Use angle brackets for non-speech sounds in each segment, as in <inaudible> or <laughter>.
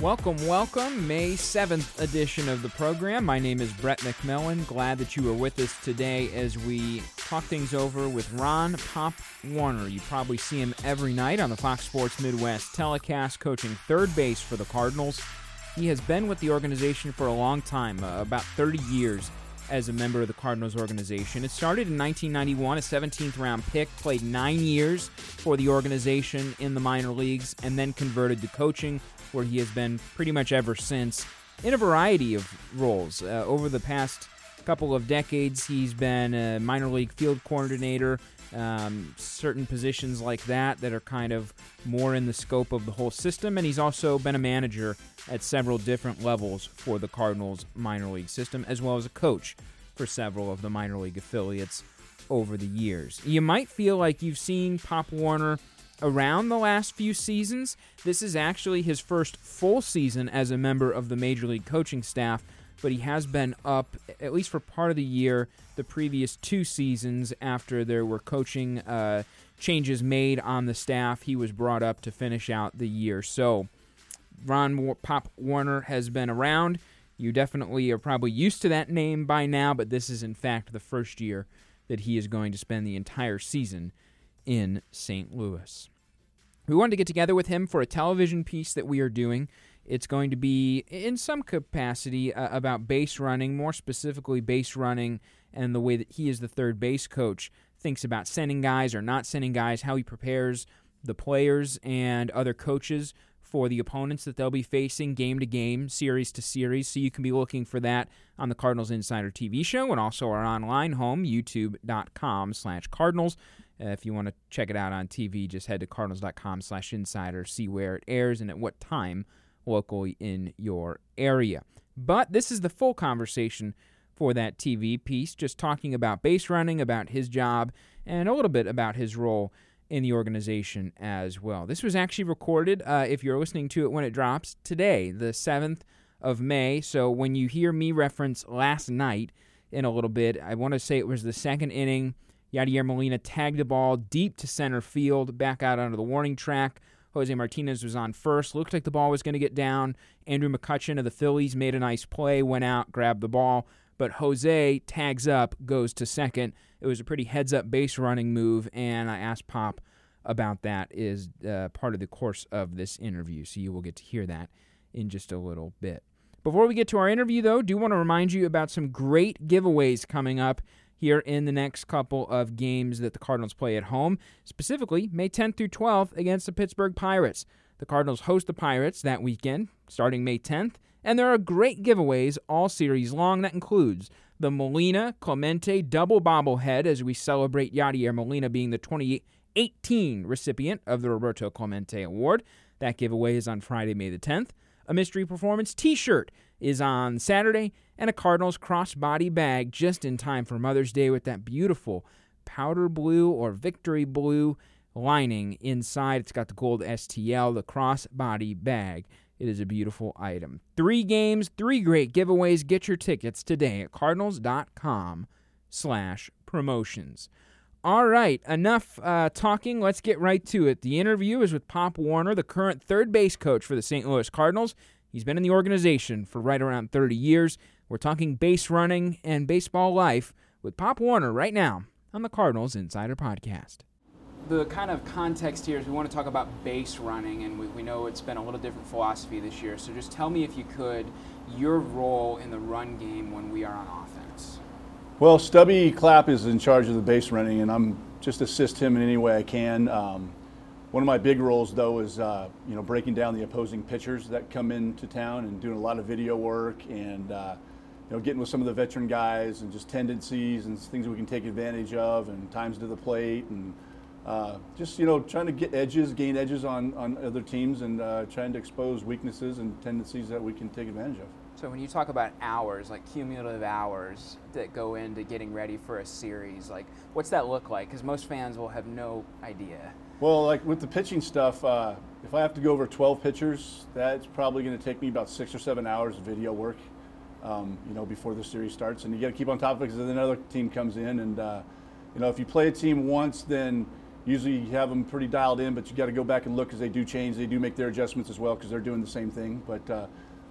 Welcome, welcome. May 7th edition of the program. My name is Brett McMillan. Glad that you are with us today as we talk things over with Ron Pop Warner. You probably see him every night on the Fox Sports Midwest telecast, coaching third base for the Cardinals. He has been with the organization for a long time, uh, about 30 years as a member of the Cardinals organization. It started in 1991, a 17th round pick, played nine years for the organization in the minor leagues, and then converted to coaching where he has been pretty much ever since in a variety of roles. Uh, over the past couple of decades, he's been a minor league field coordinator, um, certain positions like that that are kind of more in the scope of the whole system, and he's also been a manager at several different levels for the Cardinals minor league system, as well as a coach for several of the minor league affiliates over the years. You might feel like you've seen Pop Warner around the last few seasons. This is actually his first full season as a member of the Major League coaching staff, but he has been up, at least for part of the year, the previous two seasons after there were coaching uh, changes made on the staff. He was brought up to finish out the year. So, Ron Pop Warner has been around. You definitely are probably used to that name by now, but this is in fact the first year that he is going to spend the entire season in St. Louis. We wanted to get together with him for a television piece that we are doing. It's going to be, in some capacity, uh, about base running, more specifically, base running and the way that he, is the third base coach, thinks about sending guys or not sending guys, how he prepares the players and other coaches for the opponents that they'll be facing game to game, series to series. So you can be looking for that on the Cardinals Insider TV show and also our online home, youtube.com slash Cardinals. Uh, if you want to check it out on TV, just head to cardinals.com slash insider, see where it airs and at what time locally in your area. But this is the full conversation for that TV piece, just talking about base running, about his job, and a little bit about his role in the organization as well. This was actually recorded, uh, if you're listening to it when it drops, today, the 7th of May. So when you hear me reference last night in a little bit, I want to say it was the second inning Yadier Molina tagged the ball deep to center field, back out onto the warning track. Jose Martinez was on first. Looked like the ball was going to get down. Andrew McCutchen of the Phillies made a nice play, went out, grabbed the ball. But Jose tags up, goes to second. It was a pretty heads up base running move, and I asked Pop about that is uh, part of the course of this interview. So you will get to hear that in just a little bit. Before we get to our interview, though, do want to remind you about some great giveaways coming up here in the next couple of games that the Cardinals play at home, specifically May 10th through 12th against the Pittsburgh Pirates. The Cardinals host the Pirates that weekend, starting May 10th, and there are great giveaways all series long. That includes the Molina Clemente double bobblehead as we celebrate Yadier Molina being the 2018 recipient of the Roberto Clemente Award. That giveaway is on Friday, May the 10th. A mystery performance t shirt is on Saturday, and a Cardinals crossbody bag just in time for Mother's Day with that beautiful powder blue or victory blue lining inside. It's got the gold STL, the crossbody bag. It is a beautiful item. Three games, three great giveaways. Get your tickets today at cardinals.com slash promotions. All right, enough uh, talking. Let's get right to it. The interview is with Pop Warner, the current third base coach for the St. Louis Cardinals. He's been in the organization for right around 30 years. We're talking base running and baseball life with Pop Warner right now on the Cardinals Insider Podcast. The kind of context here is we want to talk about base running, and we, we know it's been a little different philosophy this year. So just tell me, if you could, your role in the run game when we are on offense. Well, Stubby Clapp is in charge of the base running, and I'm just assist him in any way I can. Um, one of my big roles, though, is uh, you know breaking down the opposing pitchers that come into town and doing a lot of video work and uh, you know, getting with some of the veteran guys and just tendencies and things we can take advantage of and times to the plate and uh, just you know trying to get edges, gain edges on on other teams, and uh, trying to expose weaknesses and tendencies that we can take advantage of. So when you talk about hours, like cumulative hours that go into getting ready for a series, like what's that look like? Because most fans will have no idea. Well, like with the pitching stuff, uh, if I have to go over 12 pitchers, that's probably going to take me about six or seven hours of video work, um, you know, before the series starts. And you got to keep on top of it because then another team comes in, and uh, you know, if you play a team once, then usually you have them pretty dialed in, but you got to go back and look because they do change, they do make their adjustments as well because they're doing the same thing. But uh,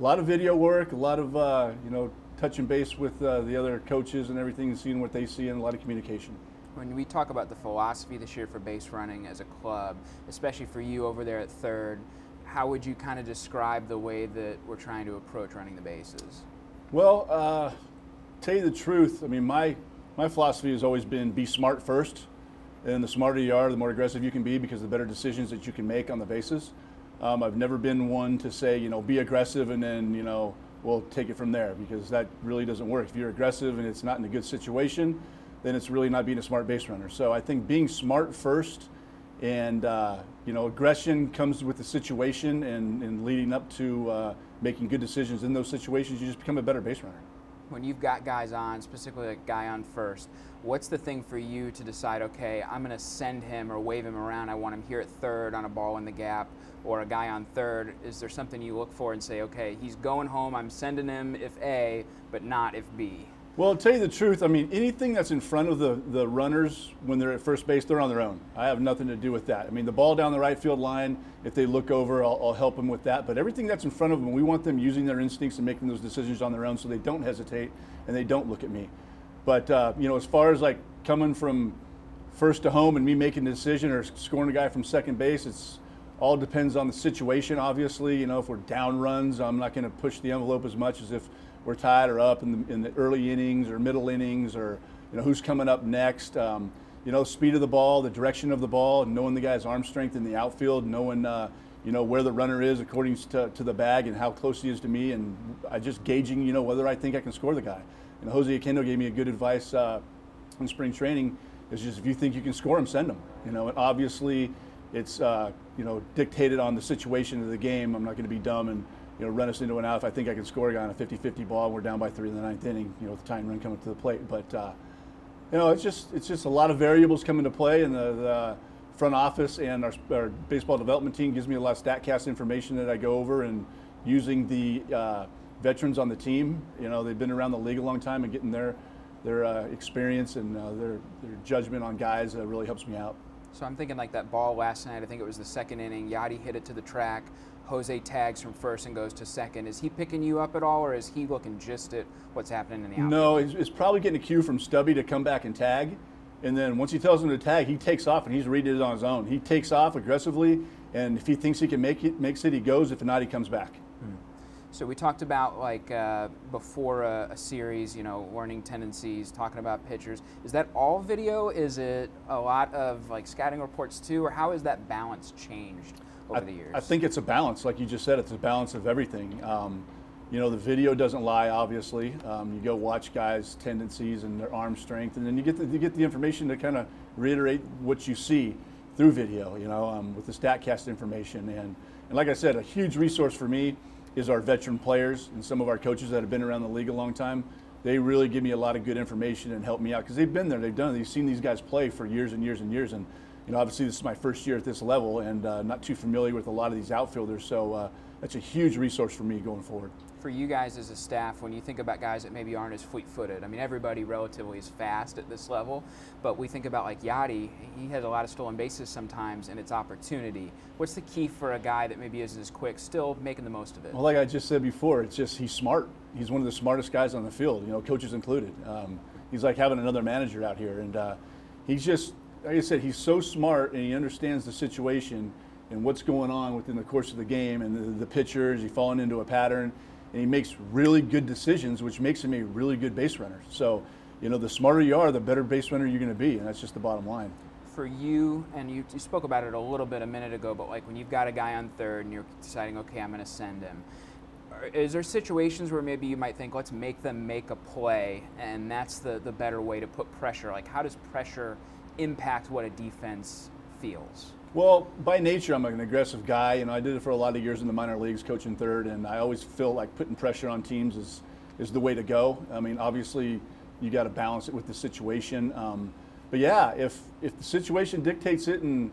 a lot of video work, a lot of uh, you know touching base with uh, the other coaches and everything, and seeing what they see, and a lot of communication. When we talk about the philosophy this year for base running as a club, especially for you over there at third, how would you kind of describe the way that we're trying to approach running the bases? Well, uh, tell you the truth, I mean my my philosophy has always been be smart first, and the smarter you are, the more aggressive you can be because the better decisions that you can make on the bases. Um, I've never been one to say, you know, be aggressive and then, you know, we'll take it from there because that really doesn't work. If you're aggressive and it's not in a good situation, then it's really not being a smart base runner. So I think being smart first and, uh, you know, aggression comes with the situation and, and leading up to uh, making good decisions in those situations, you just become a better base runner. When you've got guys on, specifically a guy on first, what's the thing for you to decide, okay, I'm going to send him or wave him around. I want him here at third on a ball in the gap or a guy on third, is there something you look for and say, okay, he's going home, I'm sending him if A, but not if B? Well, to tell you the truth, I mean, anything that's in front of the, the runners when they're at first base, they're on their own. I have nothing to do with that. I mean, the ball down the right field line, if they look over, I'll, I'll help them with that. But everything that's in front of them, we want them using their instincts and making those decisions on their own so they don't hesitate and they don't look at me. But, uh, you know, as far as like coming from first to home and me making a decision or scoring a guy from second base, it's all depends on the situation, obviously. You know, if we're down runs, I'm not going to push the envelope as much as if we're tied or up in the, in the early innings or middle innings or, you know, who's coming up next. Um, you know, speed of the ball, the direction of the ball, knowing the guy's arm strength in the outfield, knowing, uh, you know, where the runner is according to, to the bag and how close he is to me, and I just gauging, you know, whether I think I can score the guy. And Jose Oquendo gave me a good advice uh, in spring training. Is just if you think you can score him, send him. You know, and obviously it's uh, you know dictated on the situation of the game. I'm not going to be dumb and you know run us into an out if I think I can score on a 50-50 ball. and We're down by three in the ninth inning. You know, with the tying run coming to the plate, but uh, you know it's just it's just a lot of variables come into play, and the, the front office and our, our, baseball development team gives me a lot of statcast information that I go over and using the uh, veterans on the team. You know, they've been around the league a long time and getting their their uh, experience and uh, their their judgment on guys uh, really helps me out. So I'm thinking like that ball last night. I think it was the second inning. Yadi hit it to the track. Jose tags from first and goes to second. Is he picking you up at all, or is he looking just at what's happening in the outfield? No, it's, it's probably getting a cue from Stubby to come back and tag. And then once he tells him to tag, he takes off and he's reading it on his own. He takes off aggressively, and if he thinks he can make it, makes it, he goes. If not, he comes back. Hmm. So we talked about like uh, before a, a, series, you know, learning tendencies, talking about pitchers. Is that all video? Is it a lot of like scouting reports too, or how has that balance changed over I, the years? I think it's a balance, like you just said. It's a balance of everything. Um, you know, the video doesn't lie. Obviously, um, you go watch guys' tendencies and their arm strength, and then you get the, you get the information to kind of reiterate what you see through video. You know, um, with the Statcast information, and and like I said, a huge resource for me is our veteran players and some of our coaches that have been around the league a long time. They really give me a lot of good information and help me out because they've been there, they've done it, they've seen these guys play for years and years and years. And you know, obviously this is my first year at this level and uh, not too familiar with a lot of these outfielders. So uh, that's a huge resource for me going forward for you guys as a staff when you think about guys that maybe aren't as fleet-footed? I mean, everybody relatively is fast at this level, but we think about like Yadi, he has a lot of stolen bases sometimes, and it's opportunity. What's the key for a guy that maybe isn't as quick, still making the most of it? Well, like I just said before, it's just he's smart. He's one of the smartest guys on the field, you know, coaches included. Um, he's like having another manager out here, and uh, he's just, like I said, he's so smart and he understands the situation and what's going on within the course of the game and the, the pitchers. He's falling into a pattern and he makes really good decisions, which makes him a really good base runner. So, you know, the smarter you are, the better base runner you're going to be, and that's just the bottom line. For you, and you, you spoke about it a little bit a minute ago, but like when you've got a guy on third and you're deciding, okay, I'm going to send him. Is there situations where maybe you might think, let's make them make a play, and that's the, the better way to put pressure? Like, how does pressure impact what a defense feels? Well, by nature, I'm an aggressive guy. You know, I did it for a lot of years in the minor leagues, coaching third, and I always feel like putting pressure on teams is is the way to go. I mean, obviously, you got to balance it with the situation. Um, but yeah, if if the situation dictates it, and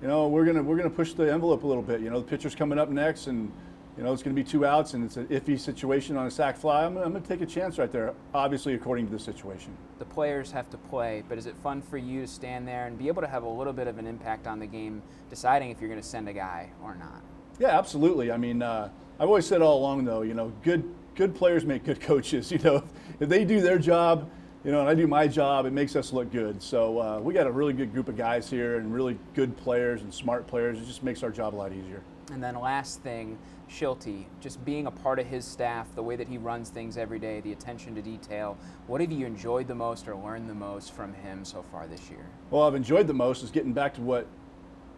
you know, we're gonna we're gonna push the envelope a little bit. You know, the pitcher's coming up next, and you know, it's going to be two outs and it's an iffy situation on a sac fly. I'm, I'm going to take a chance right there, obviously, according to the situation. The players have to play, but is it fun for you to stand there and be able to have a little bit of an impact on the game, deciding if you're going to send a guy or not? Yeah, absolutely. I mean, uh, I've always said all along, though, you know, good good players make good <laughs> coaches. You know, if they do their job, you know, and I do my job, it makes us look good. So uh, we got a really good group of guys here and really good players and smart players. It just makes our job a lot easier. And then last thing, Shilty, just being a part of his staff, the way that he runs things every day, the attention to detail. What have you enjoyed the most or learned the most from him so far this year? Well, I've enjoyed the most is getting back to what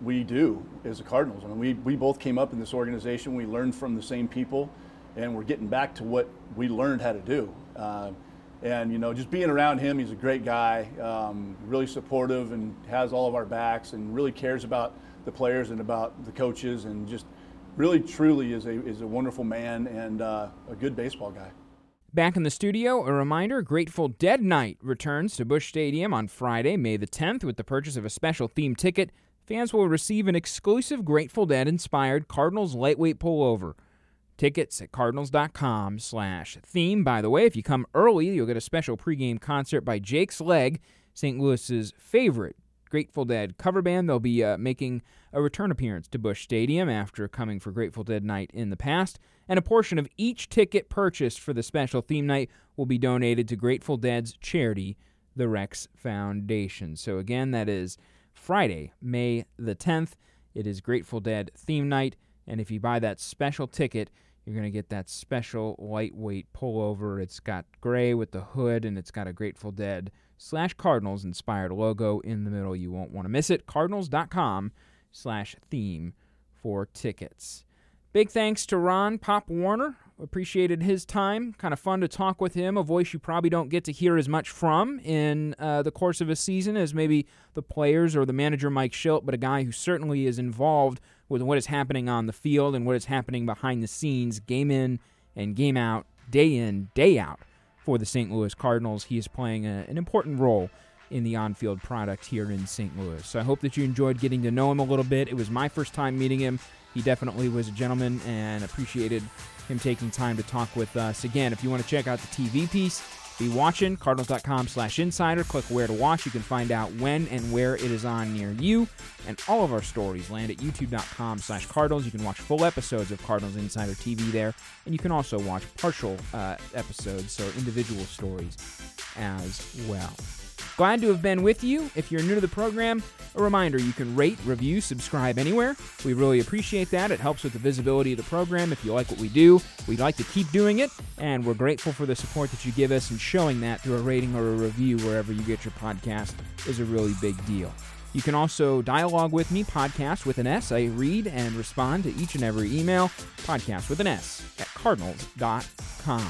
we do as the Cardinals. I mean, we, we both came up in this organization. We learned from the same people, and we're getting back to what we learned how to do. Uh, and you know, just being around him, he's a great guy, um, really supportive, and has all of our backs, and really cares about the players and about the coaches, and just really truly is a, is a wonderful man and uh, a good baseball guy. Back in the studio, a reminder Grateful Dead Night returns to Busch Stadium on Friday, May the 10th, with the purchase of a special theme ticket. Fans will receive an exclusive Grateful Dead inspired Cardinals lightweight pullover. Tickets at cardinals.com slash theme. By the way, if you come early, you'll get a special pregame concert by Jake's Leg, St. Louis's favorite Grateful Dead cover band. They'll be uh, making a return appearance to Busch Stadium after coming for Grateful Dead night in the past. And a portion of each ticket purchased for the special theme night will be donated to Grateful Dead's charity, the Rex Foundation. So, again, that is Friday, May the 10th. It is Grateful Dead theme night. And if you buy that special ticket, you're going to get that special lightweight pullover. It's got gray with the hood, and it's got a Grateful Dead slash Cardinals inspired logo in the middle. You won't want to miss it. Cardinals.com slash theme for tickets. Big thanks to Ron Pop Warner. Appreciated his time. Kind of fun to talk with him. A voice you probably don't get to hear as much from in uh, the course of a season as maybe the players or the manager Mike Shildt, but a guy who certainly is involved with what is happening on the field and what is happening behind the scenes, game in and game out, day in, day out for the St. Louis Cardinals. He is playing a, an important role in the on field product here in St. Louis. So I hope that you enjoyed getting to know him a little bit. It was my first time meeting him. He definitely was a gentleman and appreciated him taking time to talk with us. Again, if you want to check out the TV piece, be watching. Cardinals.com slash insider. Click where to watch. You can find out when and where it is on near you. And all of our stories land at youtube.com slash cardinals. You can watch full episodes of cardinals insider tv there. And you can also watch partial uh, episodes so individual stories as well Glad to have been with you. If you're new to the program, a reminder you can rate, review, subscribe anywhere. We really appreciate that. It helps with the visibility of the program. If you like what we do, we'd like to keep doing it, and we're grateful for the support that you give us and showing that through a rating or a review wherever you get your podcast is a really big deal. You can also dialogue with me, podcast with an S. I read and respond to each and every email, podcast with an S, at cardinals.com.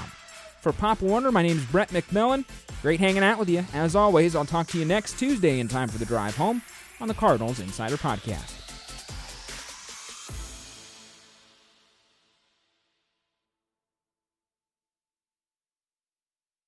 For Pop Warner, my name is Brett McMillan. Great hanging out with you. As always, I'll talk to you next Tuesday in time for the drive home on the Cardinals Insider Podcast.